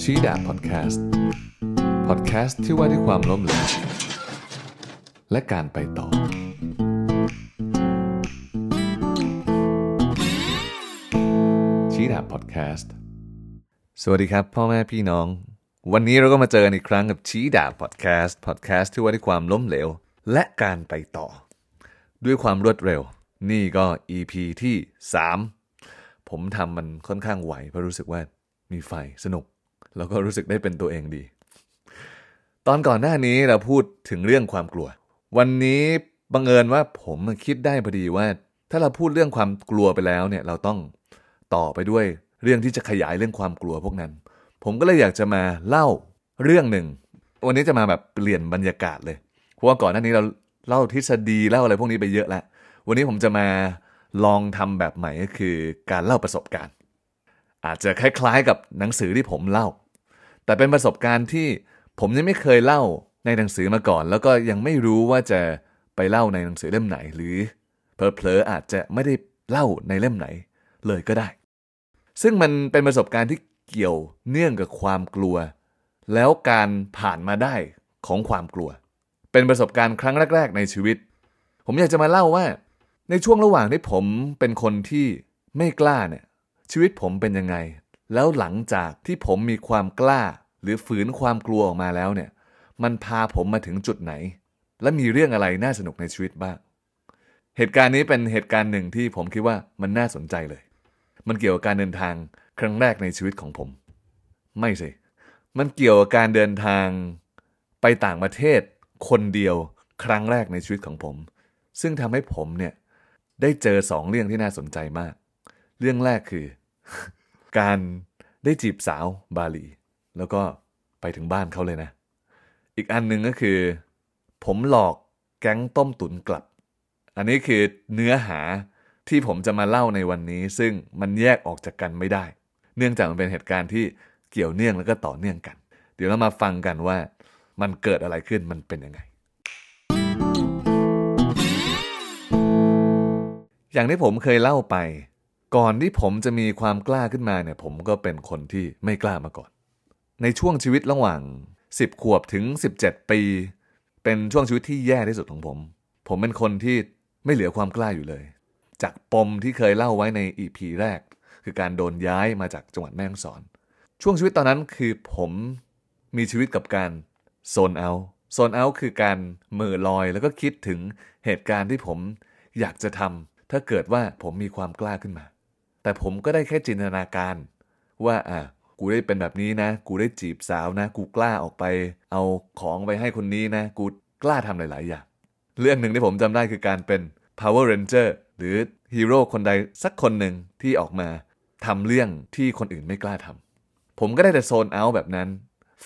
ชี้ดาพอดแคสต์พอดแคสต์ที่ว่าด้วยความล้มเหลวและการไปต่อ ชีดาพอดแคสต์สวัสดีครับ พ่อแม่พี่น้อง วันนี้เราก็มาเจอกันอีกครั้งกับชีดาพอดแคสต์พอดแคสต์ที่ว่าด้วยความล้มเหลวและการไปต่อ ด้วยความรวดเร็ว นี่ก็ EP ที่ 3 ผมทำมันค่อนข้างไหวเพราะรู้สึกว่ามีไฟสนุก แล้วก็รู้สึกได้เป็นตัวเองดี ตอนก่อนหน้านี้เราพูดถึงเรื่องความกลัว วันนี้บังเอิญว่าผมคิดได้พอดีว่า ถ้าเราพูดเรื่องความกลัวไปแล้วเนี่ยเราต้องต่อไปด้วยเรื่องที่จะขยายเรื่องความกลัวพวกนั้น ผมก็เลยอยากจะมาเล่าเรื่องหนึ่ง วันนี้จะมาแบบเปลี่ยนบรรยากาศเลย เพราะว่าก่อนหน้านี้เราเล่าทฤษฎีเล่าอะไรพวกนี้ไปเยอะแล้ว วันนี้ผมจะมา ลองทำแบบใหม่ก็คือการเล่าประสบการณ์ อาจจะคล้ายๆกับหนังสือที่ผมเล่า แต่เป็นประสบการณ์ที่ผมยังไม่เคยเล่าในหนังสือมาก่อน แล้วก็ยังไม่รู้ว่าจะไปเล่าในหนังสือเล่มไหนหรือเพลอๆอาจจะไม่ได้เล่าในเล่มไหนเลยก็ได้ ซึ่งมันเป็นประสบการณ์ที่เกี่ยวเนื่องกับความกลัว แล้วการผ่านมาได้ของความกลัว เป็นประสบการณ์ครั้งแรก ๆ ในชีวิต ผมอยากจะมาเล่าว่า ในช่วงระหว่างที่ผมเป็นคนที่ไม่กล้าเนี่ยชีวิตผมเป็นยังไง แล้วหลังจากที่ผมมีความกล้า หรือฝืนความกลัวออกมาแล้วเนี่ย มันพาผมมาถึงจุดไหน และมีเรื่องอะไรน่าสนุกในชีวิตบ้าง เหตุการณ์นี้เป็นเหตุการณ์หนึ่งที่ผมคิดว่ามันน่าสนใจเลย มันเกี่ยวกับการเดินทางครั้งแรกในชีวิตของผม ไม่สิ มันเกี่ยวกับการเดินทางไปต่างประเทศคนเดียวครั้งแรกในชีวิตของผม ซึ่งทำให้ผมเนี่ย ได้เจอสองเรื่องที่น่าสนใจมาก เรื่องแรกคือ การได้จีบสาวบาหลี แล้วก็ไปถึงบ้านเขาเลยนะ อีกอันหนึ่งก็คือ ผมหลอกแก๊งต้มตุ๋นกลับ อันนี้คือเนื้อหาที่ผมจะมาเล่าในวันนี้ ซึ่งมันแยกออกจากกันไม่ได้ เนื่องจากมันเป็นเหตุการณ์ที่เกี่ยวเนื่องแล้วก็ต่อเนื่องกัน เดี๋ยวเรามาฟังกันว่ามันเกิดอะไรขึ้นมันเป็นยังไง อย่างที่ผมเคยเล่าไป ก่อนที่ผมจะมีความกล้าขึ้นมาเนี่ย ผมก็เป็นคนที่ไม่กล้ามาก่อน ในช่วงชีวิตระหว่าง 10 ขวบถึง 17 ปี เป็นช่วงชีวิตที่แย่ที่สุดของผม ผมเป็นคนที่ไม่เหลือความกล้าอยู่เลย จากปมที่เคยเล่าไว้ใน EP แรก คือการโดนย้ายมาจากจังหวัดแม่ฮ่องสอน ช่วงชีวิตตอนนั้นคือผมมีชีวิตกับการโซนเอาโซนเอาคือการเมื่อลอยแล้วก็คิดถึงเหตุการณ์ที่ผมอยากจะทำ ถ้าเกิดว่าผมมีความกล้าขึ้นมา แต่ผมก็ได้แค่จินตนาการ ว่าอะกูได้เป็นแบบนี้นะ กูได้จีบสาวนะ กูกล้าออกไป เอาของไปให้คนนี้นะ กูกล้าทำหลาย ๆ อย่าง เรื่องหนึ่งที่ผมจำได้คือการเป็น Power Ranger หรือฮีโร่คนใดสักคนหนึ่งที่ออกมาทำเรื่องที่คนอื่นไม่กล้าทำ ผมก็ได้แต่โซนเอาแบบนั้น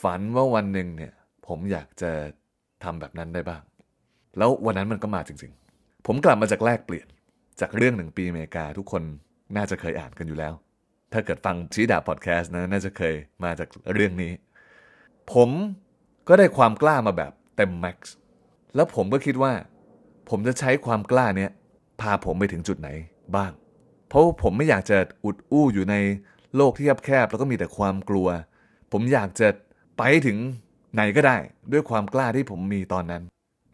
ฝันว่าวันหนึ่งเนี่ย ผมอยากจะทำแบบนั้นได้บ้าง แล้ววันนั้นมันก็มาจริง ๆ ผมกลับมาจากแลกเปลี่ยน จากเรื่องหนึ่งปีอเมริกาทุกคนน่าจะเคยอ่านกันอยู่แล้ว ถ้าเกิดฟังชีดาพอดแคสต์นะน่าจะเคยมาจากเรื่องนี้ ผมก็ได้ความกล้ามาแบบเต็มแม็กซ์แล้วผมก็คิดว่า ผมจะใช้ความกล้าเนี้ยพาผมไปถึงจุดไหนบ้าง เพราะผมไม่อยากจะอุดอู้อยู่ในโลกที่แคบๆแล้วก็มีแต่ความกลัว ผมอยากจะไปถึงไหนก็ได้ ด้วยความกล้าที่ผมมีตอนนั้น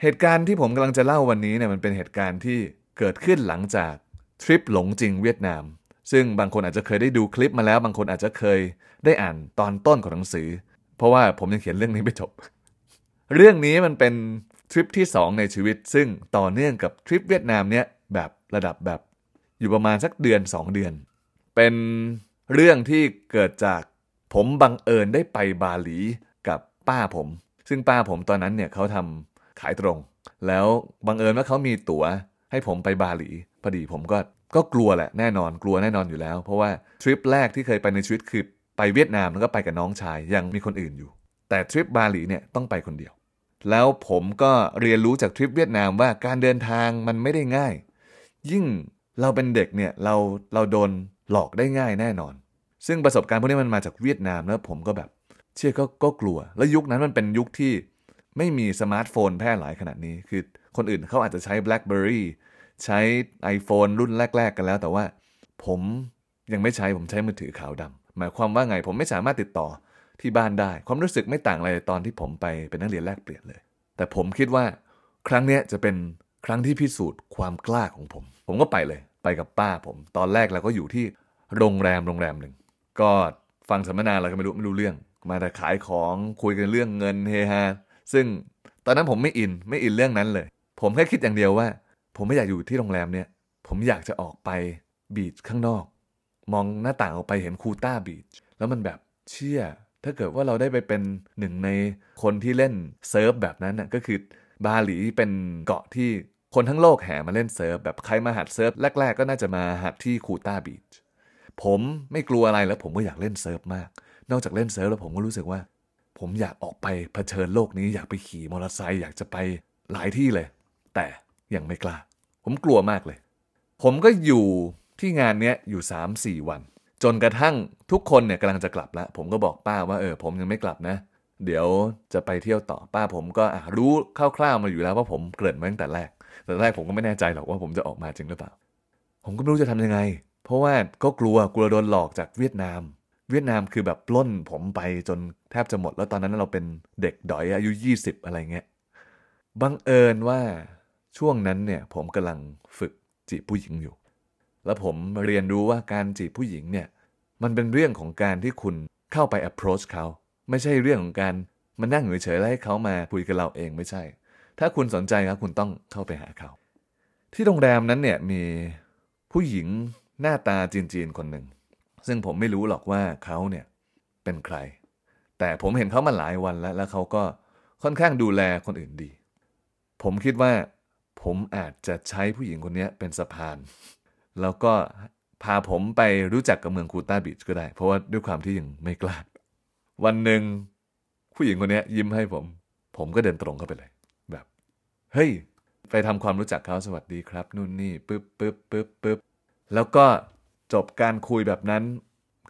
เหตุการณ์ที่ผมกำลังจะเล่าวันนี้เนี่ยมันเป็นเหตุการณ์ที่ เกิดขึ้นหลังจากทริปหลงจริงเวียดนาม ซึ่งบางคนอาจจะเคยได้ดูคลิปมาแล้ว บางคนอาจจะเคยได้อ่านตอนต้นของหนังสือ เพราะว่าผมยังเขียนเรื่องนี้ไม่จบ เรื่องนี้มันเป็นทริปที่ 2 ในชีวิต ซึ่งต่อเนื่องกับทริปเวียดนามเนี้ยแบบระดับแบบอยู่ประมาณสักเดือน 2 เดือน เป็นเรื่องที่เกิดจากผมบังเอิญได้ไปบาหลีกับป้าผม ซึ่งป้าผมตอนนั้นเนี่ยเขาทำขายตรง แล้วบังเอิญว่าเขามีตั๋ว ให้ผมไปบาหลีพอดีผมก็ก็กลัวแหละแน่นอนกลัวแน่นอนอยู่แล้ว เพราะว่าทริปแรกที่เคยไปในชีวิตคือไปเวียดนามแล้วก็ไปกับน้องชายยังมีคนอื่นอยู่ แต่ทริปบาหลีเนี่ยต้องไปคนเดียว แล้วผมก็เรียนรู้จากทริปเวียดนามว่าการเดินทางมันไม่ได้ง่าย ยิ่งเราเป็นเด็กเนี่ยเราเราโดนหลอกได้ง่ายแน่นอน ซึ่งประสบการณ์พวกนี้มันมาจากเวียดนามแล้วผมก็แบบ เชื่อก็ก็กลัว แล้วยุคนั้นมันเป็นยุคที่ไม่มีสมาร์ทโฟนแพร่หลายขนาดนี้คือ คนอื่นเขาอาจจะใช้ BlackBerry ใช้ iPhone รุ่นแรก ๆ กันแล้ว แต่ว่าผมยังไม่ใช้ผมใช้มือถือขาวดำหมายความว่าไงผมไม่สามารถติดต่อที่บ้านได้ ความรู้สึกไม่ต่างอะไรตอนที่ผมไปเป็นนักเรียนแลกเปลี่ยนเลย แต่ผมคิดว่าครั้งนี้จะเป็นครั้งที่พิสูจน์ความกล้าของผม ผมก็ไปเลย ไปกับป้าผม ตอนแรกเราก็อยู่ที่โรงแรมโรงแรมหนึ่งก็ฟังสัมมนาเราก็ไม่รู้ไม่รู้เรื่อง มาแต่ขายของคุยกันเรื่องเงินเฮฮาซึ่งตอนนั้นผมไม่อินไม่อินเรื่องนั้นเลย ผมแค่คิดอย่างเดียวว่า ผมไม่อยากอยู่ที่โรงแรมเนี่ย ผมอยากจะออกไป beach ข้างนอก มองหน้าต่างออกไปเห็นคูต้าบีชแล้วมันแบบเชี่ยถ้าเกิดว่าเราได้ไปเป็นหนึ่งในคนที่เล่น surf แบบนั้นน่ะก็คือบาหลีเป็นเกาะที่คนทั้งโลกแห่มาเล่น surf แบบใครมาหัด surfแรก ๆ ก็น่าจะมาหัดที่คูต้าบีชผมไม่กลัวอะไรแล้วผมก็อยากเล่น surf มาก นอกจากเล่น surf แล้วผมก็รู้สึกว่า ผมอยากออกไปเผชิญโลกนี้อยากไปขี่มอเตอร์ไซค์อยากจะไปหลายที่เลย แต่ยังไม่กล้า ผมกลัวมากเลย ผมก็อยู่ที่งานเนี้ยอยู่3าสี่วัน จนกระทั่งทุกคนเนี่ยกำลังจะกลับแล้ว ผมก็บอกป้าว่าเออผมยังไม่กลับนะ เดี๋ยวจะไปเที่ยวต่อป้าผมก็รู้คร่าวๆมาอยู่แล้วว่าผมเกริ่นมาตั้งแต่แรก แต่แรกผมก็ไม่แน่ใจหรอกว่าผมจะออกมาจริงหรือเปล่า ผมก็ไม่รู้จะทำยังไง เพราะว่าก็กลัวกลัวโดนหลอกจากเวียดนาม เวียดนามคือแบบปล้นผมไปจนแทบจะหมด แล้วตอนนั้นเราเป็นเด็กดอยอายุ 20 อะไรเงี้ยบังเอิญว่า ช่วงนั้นเนี่ยผมกำลังฝึกจีบผู้หญิงอยู่ แล้วผมเรียนรู้ว่าการจีบผู้หญิงเนี่ยมันเป็นเรื่องของการที่คุณเข้าไป approach เขา ไม่ใช่เรื่องของการมานั่งเฉยๆแล้วให้เขามาคุยกับเราเองไม่ใช่ ถ้าคุณสนใจครับคุณต้องเข้าไปหาเขา ที่โรงแรมนั้นเนี่ยมีผู้หญิงหน้าตาจีนๆคนหนึ่ง ซึ่งผมไม่รู้หรอกว่าเขาเนี่ยเป็นใคร แต่ผมเห็นเขามาหลายวันแล้ว แล้วเขาก็ค่อนข้างดูแลคนอื่นดี ผมคิดว่า ผมอาจจะใช้ผู้หญิงคนนี้เป็นสะพาน แล้วก็พาผมไปรู้จักกับเมืองคูต้าบีชก็ได้ เพราะว่าด้วยความที่ยังไม่กล้า วันหนึ่งผู้หญิงคนนี้ยิ้มให้ผม ผมก็เดินตรงเข้าไปเลย แบบ เฮ้ย ไปทำความรู้จักเขาสวัสดีครับ นู่นนี่ปึ๊บปึ๊บปึ๊บปึ๊บแล้วก็จบการคุยแบบนั้น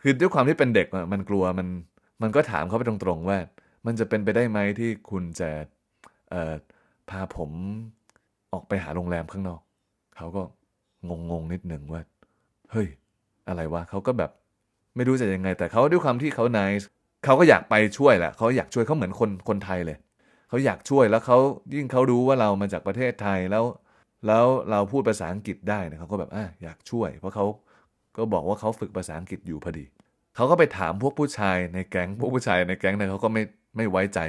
คือด้วยความที่เป็นเด็กมันกลัวมัน มันก็ถามเขาไปตรงๆว่า มันจะเป็นไปได้ไหมที่คุณจะพาผม ออกไปหาโรงแรมข้างนอก เขาก็งงๆนิดหนึ่งว่า เฮ้ย อะไรวะเขาก็แบบไม่รู้จะยังไง แต่เขาด้วยความที่เขา nice เขาก็อยากไปช่วยแหละเขาอยากช่วยเขาเหมือนคนคนไทยเลย เขาอยากช่วยแล้วเขายิ่งเขารู้ว่าเรามาจากประเทศไทยแล้ว แล้วเราพูดภาษาอังกฤษได้นะเขาก็แบบอะอยากช่วย เพราะเขาก็บอกว่าเขาฝึกภาษาอังกฤษอยู่พอดี เขาก็ไปถามพวกผู้ชายในแก๊งพวกผู้ชายในแก๊งเนี่ยเขาก็ไม่ไม่ไว้ใจ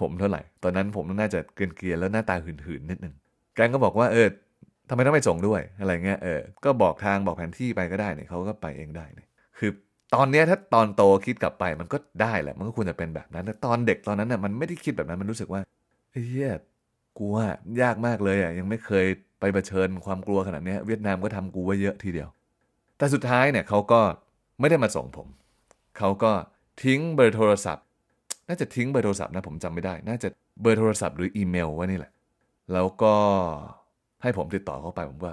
ผมเท่าไหร่ ตอนนั้นผมน่าจะเกรียนๆแล้วหน้าตาหืนๆนิดนึง แกงก็บอกว่าเออทำไมต้องไปส่งด้วยอะไรเงี้ยเออก็บอกทางบอกแผนที่ไปก็ได้เนี่ยเขาก็ไปเองได้เนี่ยคือตอนเนี้ยถ้าตอนโตคิดกลับไปมันก็ได้แหละมันก็ควรจะเป็นแบบนั้นแต่ตอนเด็กตอนนั้นน่ะมันไม่ได้คิดแบบนั้นมันรู้สึกว่าเฮียกูว่ายากมากเลยอะยังไม่เคยไปเผชิญความกลัวขนาดเนี้ยเวียดนามก็ทำกูไว้เยอะทีเดียว แต่สุดท้ายเนี่ยเขาก็ไม่ได้มาส่งผม เขาก็ทิ้งเบอร์โทรศัพท์ น่าจะทิ้งเบอร์โทรศัพท์นะผมจำไม่ได้ น่าจะเบอร์โทรศัพท์หรืออีเมลไว่านี่แหละ แล้วก็ให้ผมติดต่อเข้าไปผมก็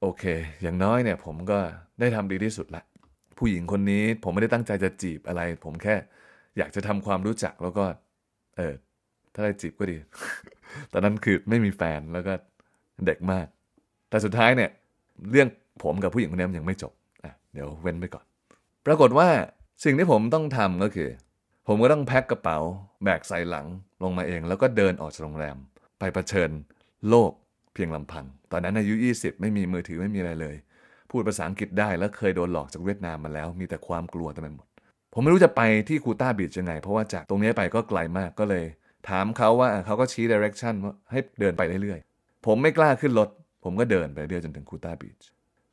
โอเค อย่างน้อยเนี่ยผมก็ได้ทำดีที่สุดละ ผู้หญิงคนนี้ผมไม่ได้ตั้งใจจะจีบอะไร ผมแค่อยากจะทำความรู้จักแล้วก็ เออถ้าได้จีบก็ดี ตอนนั้นคือไม่มีแฟนแล้วก็เด็กมาก แต่สุดท้ายเนี่ย เรื่องผมกับผู้หญิงคนนี้มันยังไม่จบอะเดี๋ยวเว้นไปก่อน ปรากฏว่าสิ่งที่ผมต้องทำก็คือ ผมก็ต้องแพ็คกระเป๋า แบกใส่หลังลงมาเอง แล้วก็เดินออกจากโรงแรม ไปเผชิญโลกเพียงลำพัง ตอนนั้นอายุ 20 ไม่มีมือถือไม่มีอะไรเลย พูดภาษาอังกฤษได้แล้วเคยโดนหลอกจากเวียดนามมาแล้ว มีแต่ความกลัวเต็มไปหมด ผมไม่รู้จะไปที่คูต้าบีชยังไง เพราะว่าจากตรงนี้ไปก็ไกลมากก็เลย ถามเขาว่าเขาก็ชี้ direction ว่าให้เดินไปเรื่อยๆ ผมไม่กล้าขึ้นรถ ผมก็เดินไปเรื่อยจนถึงคูต้าบีช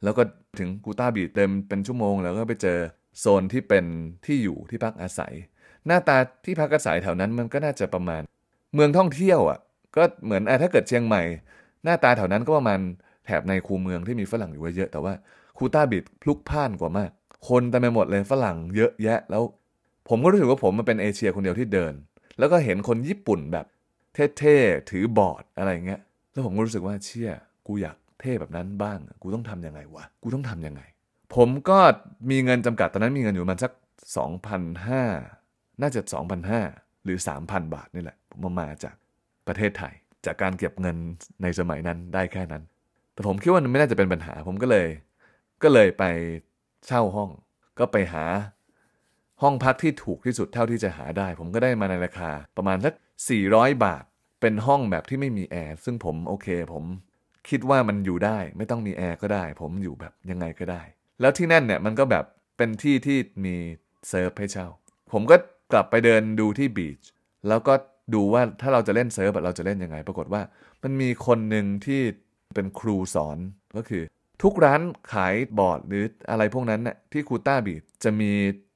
แล้วก็ถึงกูต้าบีชเต็มเป็นชั่วโมง แล้วก็ไปเจอโซนที่เป็นที่อยู่ที่พักอาศัย หน้าตาที่พักอาศัยแถวนั้นมันก็น่าจะประมาณ เมืองท่องเที่ยวอะ ก็เหมือนอถ้าเกิดเชียงใหม่ หน้าตาแถวนั้นก็ประมาณแถบในคูเมืองที่มีฝรั่งอยู่เยอะ แต่ว่าคูต้าบีชพลุกพล่านกว่ามาก คนเต็มไปหมดเลยฝรั่งเยอะแยะ แล้ว ผมก็รู้สึกว่าผมมันเป็นเอเชียคนเดียวที่เดิน แล้วก็เห็นคนญี่ปุ่นแบบเท่ๆถือบอร์ดอะไรเงี้ย แล้วผมก็รู้สึกว่าเชี่ยกูอยากเท่แบบนั้นบ้าง กูต้องทำยังไงวะ กูต้องทำยังไง ผมก็มีเงินจำกัดตอนนั้นมีเงินอยู่ประมันสัก2,500 น่าจะ 2,500 หรือ 3,000 บาทนี่แหละ ผมมามาจาก ประเทศไทย จากการเก็บเงินในสมัยนั้นได้แค่นั้น แต่ผมคิดว่ามันไม่น่าจะเป็นปัญหา ผมก็เลย ก็เลยไปเช่าห้อง ก็ไปหาห้องพักที่ถูกที่สุดเท่าที่จะหาได้ ผมก็ได้มาในราคาประมาณสัก 400 บาท เป็นห้องแบบที่ไม่มีแอร์ ซึ่งผมโอเค ผมคิดว่ามันอยู่ได้ ไม่ต้องมีแอร์ก็ได้ ผมอยู่แบบยังไงก็ได้ แล้วที่นั่นเนี่ยมันก็แบบเป็นที่ที่มี surf ให้เช่า ผมก็กลับไปเดินดูที่ beach แล้วก็ ดูว่าถ้าเราจะเล่น surf เราจะเล่นยังไง ปรากฏว่า มันมีคนหนึ่งที่เป็นครูสอนก็คือ ทุกร้านขายบอร์ดหรืออะไรพวกนั้นน่ะที่คูต้าบีจะมี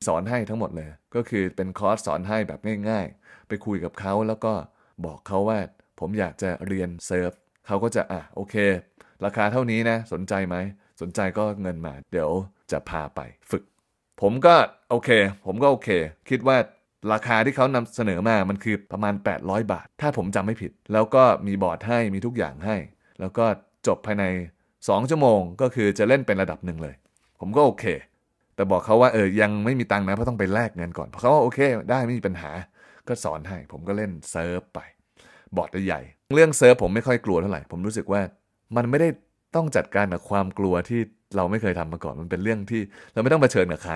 สอนให้ทั้งหมดเลย ก็คือเป็นคอร์สสอนให้แบบง่าย ๆ ไปคุยกับเขาแล้วก็บอกเขาว่า ผมอยากจะเรียนเซิร์ฟเขาก็จะอะโอเค ราคาเท่านี้นะ สนใจไหมสนใจก็เงินมา เดี๋ยวจะพาไปฝึก ผมก็โอเค ผมก็โอเค คิดว่า ราคาที่เขานำเสนอมามันคือประมาณ 800 บาท ถ้าผมจำไม่ผิด แล้วก็มีบอร์ดให้มีทุกอย่างให้ แล้วก็จบภายใน 2 ชั่วโมง ก็คือจะเล่นเป็นระดับหนึ่งเลย ผมก็โอเค แต่บอกเขาว่าเออยังไม่มีตังค์นะเพราะต้องไปแลกเงินก่อนเขาว่าโอเค ได้ไม่มีปัญหา ก็สอนให้ ผมก็เล่น surf ไป บอร์ดใหญ่เรื่อง surf ผมไม่ค่อยกลัวเท่าไหร่ผมรู้สึกว่ามันไม่ได้ต้องจัดการกับความกลัวที่เราไม่เคยทำมาก่อนมันเป็นเรื่องที่เราไม่ต้องเผชิญกับใคร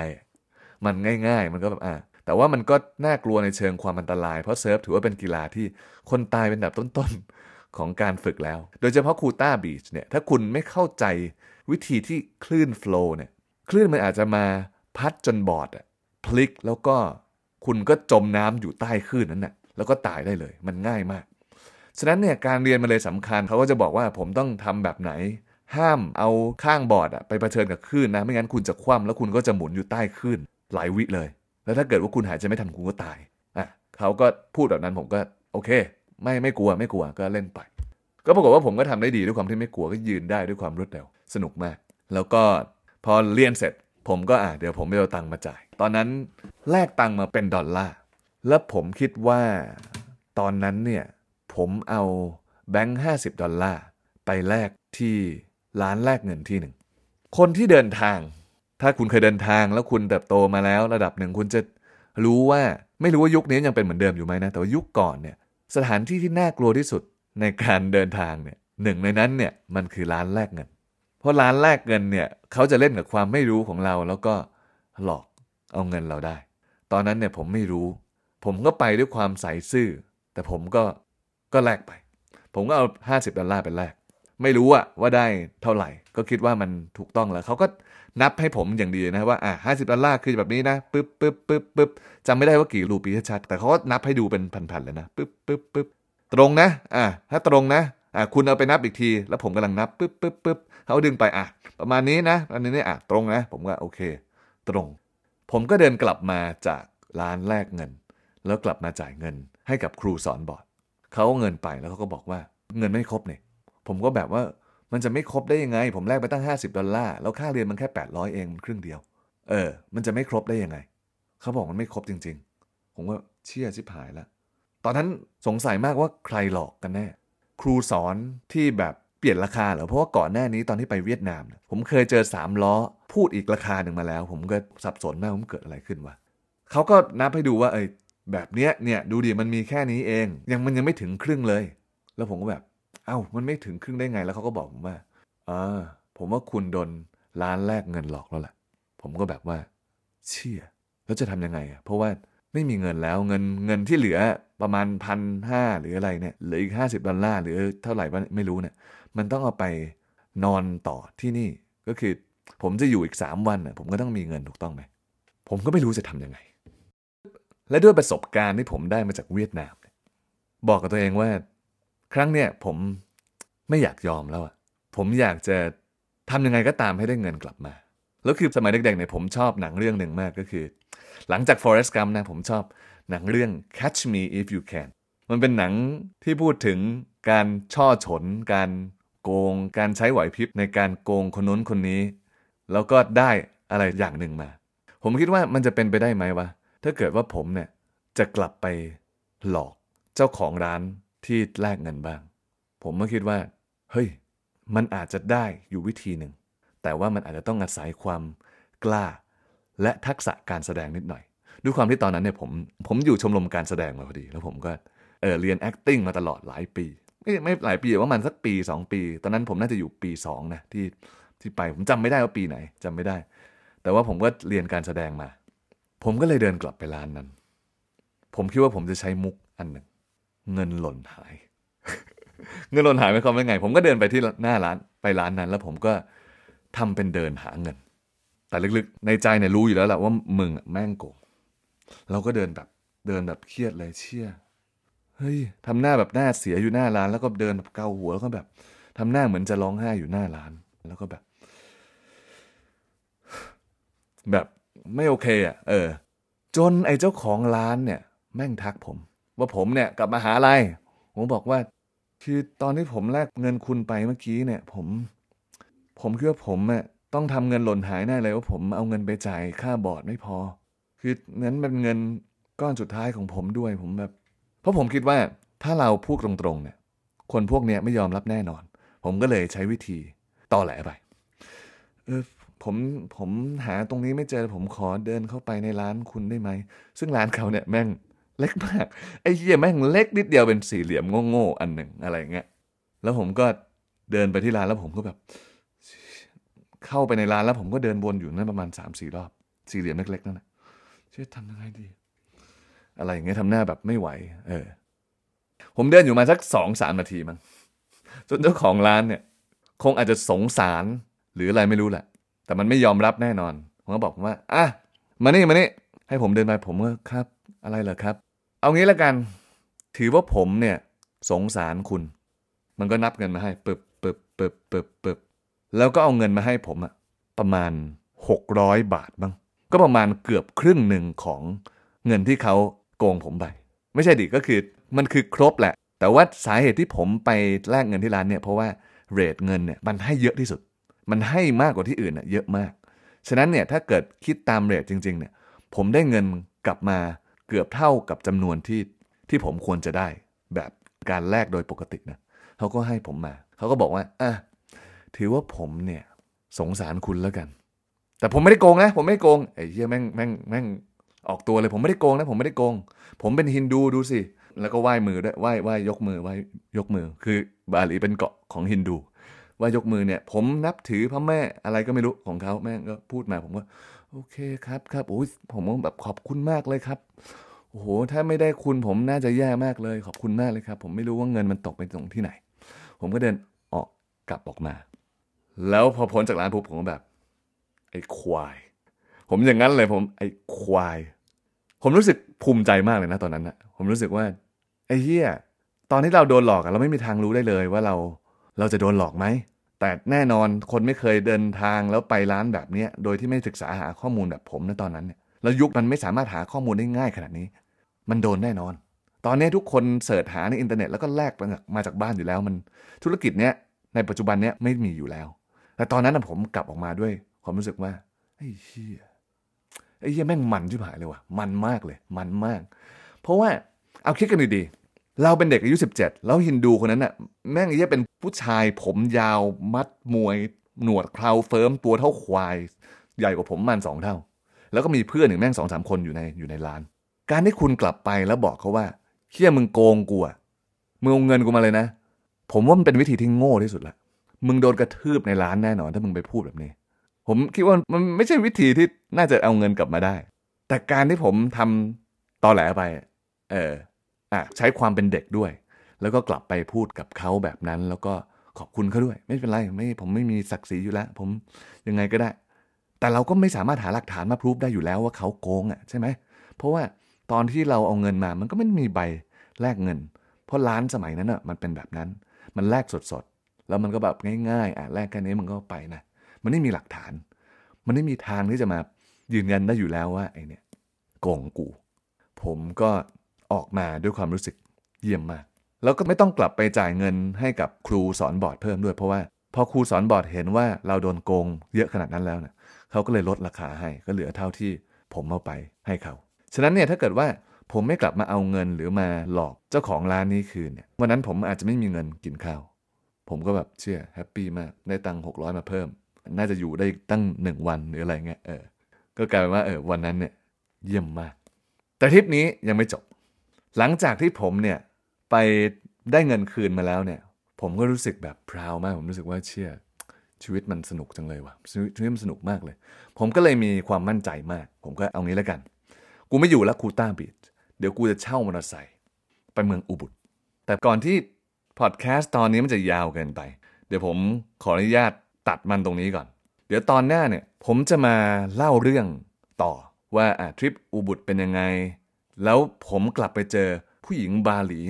มันง่าย ๆ มันก็แบบอ่า แต่ว่ามันก็น่ากลัวในเชิงความอันตราย เพราะ surf ถือว่าเป็นกีฬาที่คนตายเป็นแบบต้นๆของการฝึกแล้ว โดยเฉพาะคูต้าบีชเนี่ยถ้าคุณไม่เข้าใจวิธีที่คลื่นโฟล์เนี่ยคลื่นมันอาจจะมาพัดจนบอร์ดอะพลิกแล้วก็คุณก็จมน้ำอยู่ใต้คลื่นนั้นน่ะแล้วก็ตายได้เลยมันง่ายมาก ฉะนั้นเนี่ยการเรียนมาเลยสำคัญเขาก็จะบอกว่าผมต้องทำแบบไหน ห้ามเอาข้างบอร์ดอะไปเผชิญกับคลื่นนะ ไม่งั้นคุณจะคว่ำแล้วคุณก็จะหมุนอยู่ใต้คลื่นหลายวิเลย แล้วถ้าเกิดว่าคุณหายใจไม่ทันคุณก็ตายอะเขาก็พูดแบบนั้นผมก็โอเค ไม่ไม่กลัวไม่กลัวก็เล่นไป ก็ปรากฏว่าผมก็ทำได้ดีด้วยความที่ไม่กลัวก็ยืนได้ด้วยความรวดเร็วสนุกมาก แล้วก็พอเรียนเสร็จ ผมก็อะเดี๋ยวผมไปเอาตังค์มาจ่าย ตอนนั้นแลกตังค์มาเป็นดอลลาร์แล้วผมคิดว่าตอนนั้นเนี่ยผมเอาแบงค์ห้าสิบดอลลาร์ไปแลกที่ร้านแลกเงินที่หนึ่งคนที่เดินทาง ถ้าคุณเคยเดินทางแล้วคุณเติบโตมาแล้ว ระดับหนึ่งคุณจะรู้ว่าไม่รู้ว่ายุคนี้ยังเป็นเหมือนเดิมอยู่ไหมนะ แต่ว่ายุคก่อนเนี่ยสถานที่ที่น่ากลัวที่สุดในการเดินทางเนี่ยหนึ่งในนั้นเนี่ยมันคือร้านแลกเงิน เพราะร้านแลกเงินเนี่ยเขาจะเล่นกับความไม่รู้ของเรา แล้วก็หลอกเอาเงินเราได้ ตอนนั้นเนี่ยผมไม่รู้ ผมก็ไปด้วยความใสซื่อ แต่ผมก็ก็แลกไป ผมก็เอา 50ดอลลาร์ไปแลกไม่รู้อะว่าได้เท่าไหร่ ก็คิดว่ามันถูกต้องแล้วเขาก็ นับให้ผมอย่างดีนะว่าอะห้าสิบดอลลาร์คือแบบนี้นะปึ๊บปึ๊บปึ๊บปึ๊บจำไม่ได้ว่ากี่รูปีชัดๆแต่เขาก็นับให้ดูเป็นพันๆเลยนะปึ๊บปึ๊บปึ๊บตรงนะอะถ้าตรงนะอะคุณเอาไปนับอีกที แล้วผมกำลังนับปึ๊บปึ๊บปึ๊บเขาดึงไปอะประมาณนี้นะอันนี้อะตรงนะ ผมก็โอเค ตรง ผมก็เดินกลับมาจากร้านแลกเงิน แล้วกลับมาจ่ายเงินให้กับครูสอนบอร์ดเขาเอาเงินไปแล้วเขาก็บอกว่าเงินไม่ครบเนี่ยผมก็แบบว่า มันจะไม่ครบได้ยังไง ผมแลกไปตั้ง 50 ดอลลาร์ แล้วค่าเรียนมันแค่ 800 เองมันครึ่งเดียว เออ มันจะไม่ครบได้ยังไง เขาบอกมันไม่ครบจริง ๆ ผมว่าเชี่ยชิบหายล้วตอนนั้นสงสัยมากว่าใครหลอกกันแน่ ครูสอนที่แบบเปลี่ยนราคาเหรอ เพราะว่าก่อนหน้านี้ตอนที่ไปเวียดนาม ผมเคยเจอ3ล้อ พูดอีกราคาหนึ่งมาแล้ว ผมก็สับสนมากว่ามันเกิดอะไรขึ้นวะเขาก็นับให้ดูว่าเอยแบบเนี้ยเนี่ยดูดิมันมีแค่นี้เอง ยังมันยังไม่ถึงครึ่งเลย แล้วผมก็แบบ เอ้ามันไม่ถึงครึ่งได้ไงแล้วเขาก็บอกผมว่าอ่าผมว่าคุณโดนร้านแลกเงินหลอกแล้วแหละผมก็แบบว่า เชี่ยแล้วจะทำยังไงอะเพราะว่าไม่มีเงินแล้วเงินเงินที่เหลือประมาณพันห้าหรืออะไรเนี่ยเหลืออีกห้าสิบดอลลาร์หรือเท่าไหร่ไม่รู้เนี่ยมันต้องเอาไปนอนต่อที่นี่ก็คือ ผมจะอยู่อีกสามวันอะผมก็ต้องมีเงินถูกต้องไหมผมก็ไม่รู้จะทำยังไง และด้วยประสบการณ์ที่ผมได้มาจากเวียดนาม บอกกับตัวเองว่า ครั้งเนี่ยผมไม่อยากยอมแล้วอะผมอยากจะทำยังไงก็ตามให้ได้เงินกลับมา แล้วคือสมัยเด็กๆเนี่ยผมชอบหนังเรื่องหนึ่งมากก็คือ หลังจาก Forrest Gump นะผมชอบหนังเรื่อง Catch Me If You Can มันเป็นหนังที่พูดถึงการช่อฉน การโกง การใช้ไหวพริบในการโกงคนนู้นคนนี้ แล้วก็ได้อะไรอย่างหนึ่งมา ผมคิดว่ามันจะเป็นไปได้ไหมวะ ถ้าเกิดว่าผมเนี่ยจะกลับไปหลอกเจ้าของร้าน ที่แลกเงินบ้าง ผมก็คิดว่า เฮ้ย มันอาจจะได้อยู่วิธีหนึ่ง แต่ว่ามันอาจจะต้องอาศัยความกล้า และทักษะการแสดงนิดหน่อย ด้วยความที่ตอนนั้นเนี่ยผมผมอยู่ชมรมการแสดงมาพอดี แล้วผมก็เออเรียน acting มาตลอดหลายปี ไม่ไม่หลายปีว่ามันสักปี 2 ปี ตอนนั้นผมน่าจะอยู่ปี2นะที่ที่ไปผมจำไม่ได้ว่าปีไหนจำไม่ได้ แต่ว่าผมก็เรียนการแสดงมา ผมก็เลยเดินกลับไปร้านนั้น ผมคิดว่าผมจะใช้มุกอันหนึ่ง เงินหล่นหาย เงินหล่นหายไม่ความว่าไง ผมก็เดินไปที่หน้าร้านไปร้านนั้น แล้วผมก็ทำเป็นเดินหาเงิน แต่ลึกๆ ในใจเนี่ยรู้อยู่แล้วแหละว่ามึงแม่งโกงเราก็เดินแบบเดินแบบเครียดเลยเชี่ยเฮ้ยทำหน้าแบบหน้าเสียอยู่หน้าร้าน แล้วก็เดินแบบเกาหัวแล้วก็แบบทำหน้าเหมือนจะร้องไห้อยู่หน้าร้าน แล้วก็แบบ แบบไม่โอเคอะ เออ จนไอ้เจ้าของร้านเนี่ย แม่งทักผม ว่าผมเนี่ยกลับมาหาอะไร ผมบอกว่า คือตอนที่ผมแลกเงินคุณไปเมื่อกี้เนี่ย ผม ผมคิดว่าผมอะต้องทำเงินหล่นหายแน่เลยว่าผมเอาเงินไปจ่ายค่าบอร์ดไม่พอ คือนั้นเป็นเงินก้อนสุดท้ายของผมด้วยผมแบบ เพราะผมคิดว่าถ้าเราพูดตรงๆเนี่ย คนพวกเนี้ยไม่ยอมรับแน่นอน ผมก็เลยใช้วิธีตอแหลไปเออผมผมหาตรงนี้ไม่เจอผมขอเดินเข้าไปในร้านคุณได้ไหม ซึ่งร้านเขาเนี่ยแม่ง เล็กมากไอ้เหี้ยแม่งเล็กนิดเดียวเป็นสี่เหลี่ยมโง่ๆอันหนึ่งอะไรเงี้ยแล้วผมก็เดินไปที่ร้านแล้วผมก็แบบ เข้าไปในร้านแล้วผมก็เดินวนอยู่นั่นประมาณสามสี่รอบ สี่เหลี่ยมเล็กๆนั่นนะเชื่อทำยังไงดี อะไรอย่างเงี้ยทำหน้าแบบไม่ไหว เออ ผมเดินอยู่มาสักสองสามนาทีมั้งจนเจ้าของร้านเนี่ย คงอาจจะสงสารหรืออะไรไม่รู้แหละ แต่มันไม่ยอมรับแน่นอนผมก็บอกผมว่าอะมานี่มานี่ให้ผมเดินไปผมก็ครับ อะไรเหรอครับ เอางี้แล้วกัน ถือว่าผมเนี่ยสงสารคุณ มันก็นับเงินมาให้ปึบปึบปึบปึบปึบแล้วก็เอาเงินมาให้ผมอะประมาณหกร้อยบาทบ้าง ก็ประมาณเกือบครึ่งหนึ่งของเงินที่เขาโกงผมไป ไม่ใช่ดิก็คือมันคือครบแหละ แต่ว่าสาเหตุที่ผมไปแลกเงินที่ร้านเนี่ยเพราะว่าrate เงินเนี่ยมันให้เยอะที่สุด มันให้มากกว่าที่อื่นน่ะเยอะมาก ฉะนั้นเนี่ยถ้าเกิดคิดตาม rate จริงๆเนี่ยผมได้เงินกลับมา เกือบเท่ากับจำนวนที่ที่ผมควรจะได้แบบการแลกโดยปกตินะเขาก็ให้ผมมา เขาก็บอกว่าอะถือว่าผมเนี่ยสงสารคุณแล้วกัน แต่ผมไม่ได้โกงนะ ผมไม่ได้โกงไอ้เหี้ยแม่งแม่งแม่งออกตัวเลยผมไม่ได้โกงนะ ผมไม่ได้โกง ผมเป็นฮินดูดูสิแล้วก็ไหว้มือด้วยไหว้ไหว้ยกมือไหว้ยกมือ คือบาหลีเป็นเกาะของฮินดู ไหว้ยกมือเนี่ย ผมนับถือพระแม่อะไรก็ไม่รู้ของเขาแม่ก็พูดมาผมก็โอเคครับครับโอ้ยผมก็แบบขอบคุณมากเลยครับโอ้โหถ้าไม่ได้คุณผมน่าจะแย่มากเลย ขอบคุณมากเลยครับ ผมไม่รู้ว่าเงินมันตกไปตรงที่ไหน ผมก็เดินออกกลับออกมา แล้วพอพ้นจากร้านปุ๊บผมก็แบบ ไอ้ควาย ผมอย่างนั้นเลยผม ไอ้ควาย ผมรู้สึกภูมิใจมากเลยนะตอนนั้นนะผมรู้สึกว่าไอ้เหี้ยตอนที่เราโดนหลอกอะเราไม่มีทางรู้ได้เลยว่าเรา เราจะโดนหลอกไหม แต่แน่นอนคนไม่เคยเดินทางแล้วไปร้านแบบนี้โดยที่ไม่ศึกษาหาข้อมูลแบบผมในตอนนั้นเนี่ยแล้วยุคมันไม่สามารถหาข้อมูลได้ง่ายขนาดนี้ มันโดนแน่นอน ตอนนี้ทุกคนเสิร์ชหาในอินเทอร์เน็ตแล้วก็แลกมาจากบ้านอยู่แล้วมัน ธุรกิจเนี้ยในปัจจุบันเนี้ยไม่มีอยู่แล้ว แต่ตอนนั้นผมกลับออกมาด้วยความรู้สึกว่าไอ้เหี้ยไอ้เหี้ยแม่งมันชิบหายเลยว่ะ มันมากเลย มันมาก เพราะว่าเอาคิดกันดีๆ เราเป็นเด็กอายุ 17 แล้วฮินดูคนนั้นน่ะแม่งไอ้เป็นผู้ชายผมยาวมัดมวย หนวดเคราเฟิร์มตัวเท่าควาย ใหญ่กว่าผมมันสองเท่า แล้วก็มีเพื่อนหนึ่งแม่งสองสามคนอยู่ในอยู่ในร้าน การที่คุณกลับไปแล้วบอกเขาว่าเฮียมึงโกงกูอะมึงเอาเงินกูมาเลยนะ ผมว่ามันเป็นวิธีที่โง่ที่สุดละมึงโดนกระทืบในร้านแน่นอน ถ้ามึงไปพูดแบบนี้ ผมคิดว่ามันไม่ใช่วิธีที่น่าจะเอาเงินกลับมาได้ แต่การที่ผมทำตอแหลไป เออ อะใช้ความเป็นเด็กด้วย แล้วก็กลับไปพูดกับเขาแบบนั้น แล้วก็ขอบคุณเขาด้วย ไม่เป็นไรไม่ผมไม่มีศักดิ์ศรีอยู่แล้ว ผมยังไงก็ได้ แต่เราก็ไม่สามารถหาหลักฐานมาพิสูจได้อยู่แล้วว่าเขาโกงอะใช่ไหมเพราะว่าตอนที่เราเอาเงินมามันก็ไม่มีใบแลกเงิน เพราะร้านสมัยนั้นอะมันเป็นแบบนั้น มันแลกสดๆแล้วมันก็แบบง่ายๆอะแลกแค่นี้มันก็ไปนะมันไม่มีหลักฐาน มันไม่มีทางที่จะมายืนยันได้อยู่แล้วว่าไอเนี่ยโกงกู ผมก็ ออกมาด้วยความรู้สึกเยี่ยมมาก แล้วก็ไม่ต้องกลับไปจ่ายเงินให้กับครูสอนบอร์ดเพิ่มด้วยเพราะว่าพอครูสอนบอร์ดเห็นว่าเราโดนโกงเยอะขนาดนั้นแล้วเนี่ยเขาก็เลยลดราคาให้ก็เหลือเท่าที่ผมเอาไปให้เขา ฉะนั้นเนี่ยถ้าเกิดว่าผมไม่กลับมาเอาเงินหรือมาหลอกเจ้าของร้านนี้คืนเนี่ยวันนั้นผมอาจจะไม่มีเงินกินข้าว ผมก็แบบเชื่อแฮปปี้มากได้ตังค์หกร้อยมาเพิ่ม น่าจะอยู่ได้ตั้งหนึ่งวันหรืออะไรเงี้ยเออก็กลายเป็นว่าเออวันนั้นเนี่ยเยี่ยมมาก แต่ทริปนี้ยังไม่จบ หลังจากที่ผมเนี่ยไปได้เงินคืนมาแล้วเนี่ย ผมก็รู้สึกแบบพราวมาก ผมรู้สึกว่าเชื่อชีวิตมันสนุกจังเลยว่ะชีวิตชีวิตมันสนุกมากเลย ผมก็เลยมีความมั่นใจมาก ผมก็เอางี้แล้วกัน กูไม่อยู่แล้วคูต้าบีชเดี๋ยวกูจะเช่ามอเตอร์ไซค์ไปเมืองอุบุตแต่ก่อนที่พอดแคสต์ตอนนี้มันจะยาวเกินไป เดี๋ยวผมขออนุญาตตัดมันตรงนี้ก่อน เดี๋ยวตอนหน้าเนี่ยผมจะมาเล่าเรื่องต่อว่าทริปอุบุตเป็นยังไง แล้วผมกลับไปเจอผู้หญิงบาหลี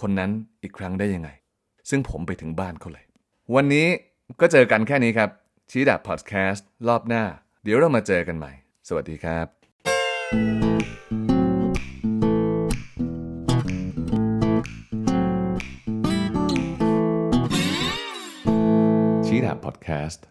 คนนั้นอีกครั้งได้ยังไง ซึ่งผมไปถึงบ้านเขาเลย วันนี้ก็เจอกันแค่นี้ครับ ชี้ดับพอดแคสต์รอบหน้า เดี๋ยวเรามาเจอกันใหม่ สวัสดีครับ ชี้ดับพอดแคสต์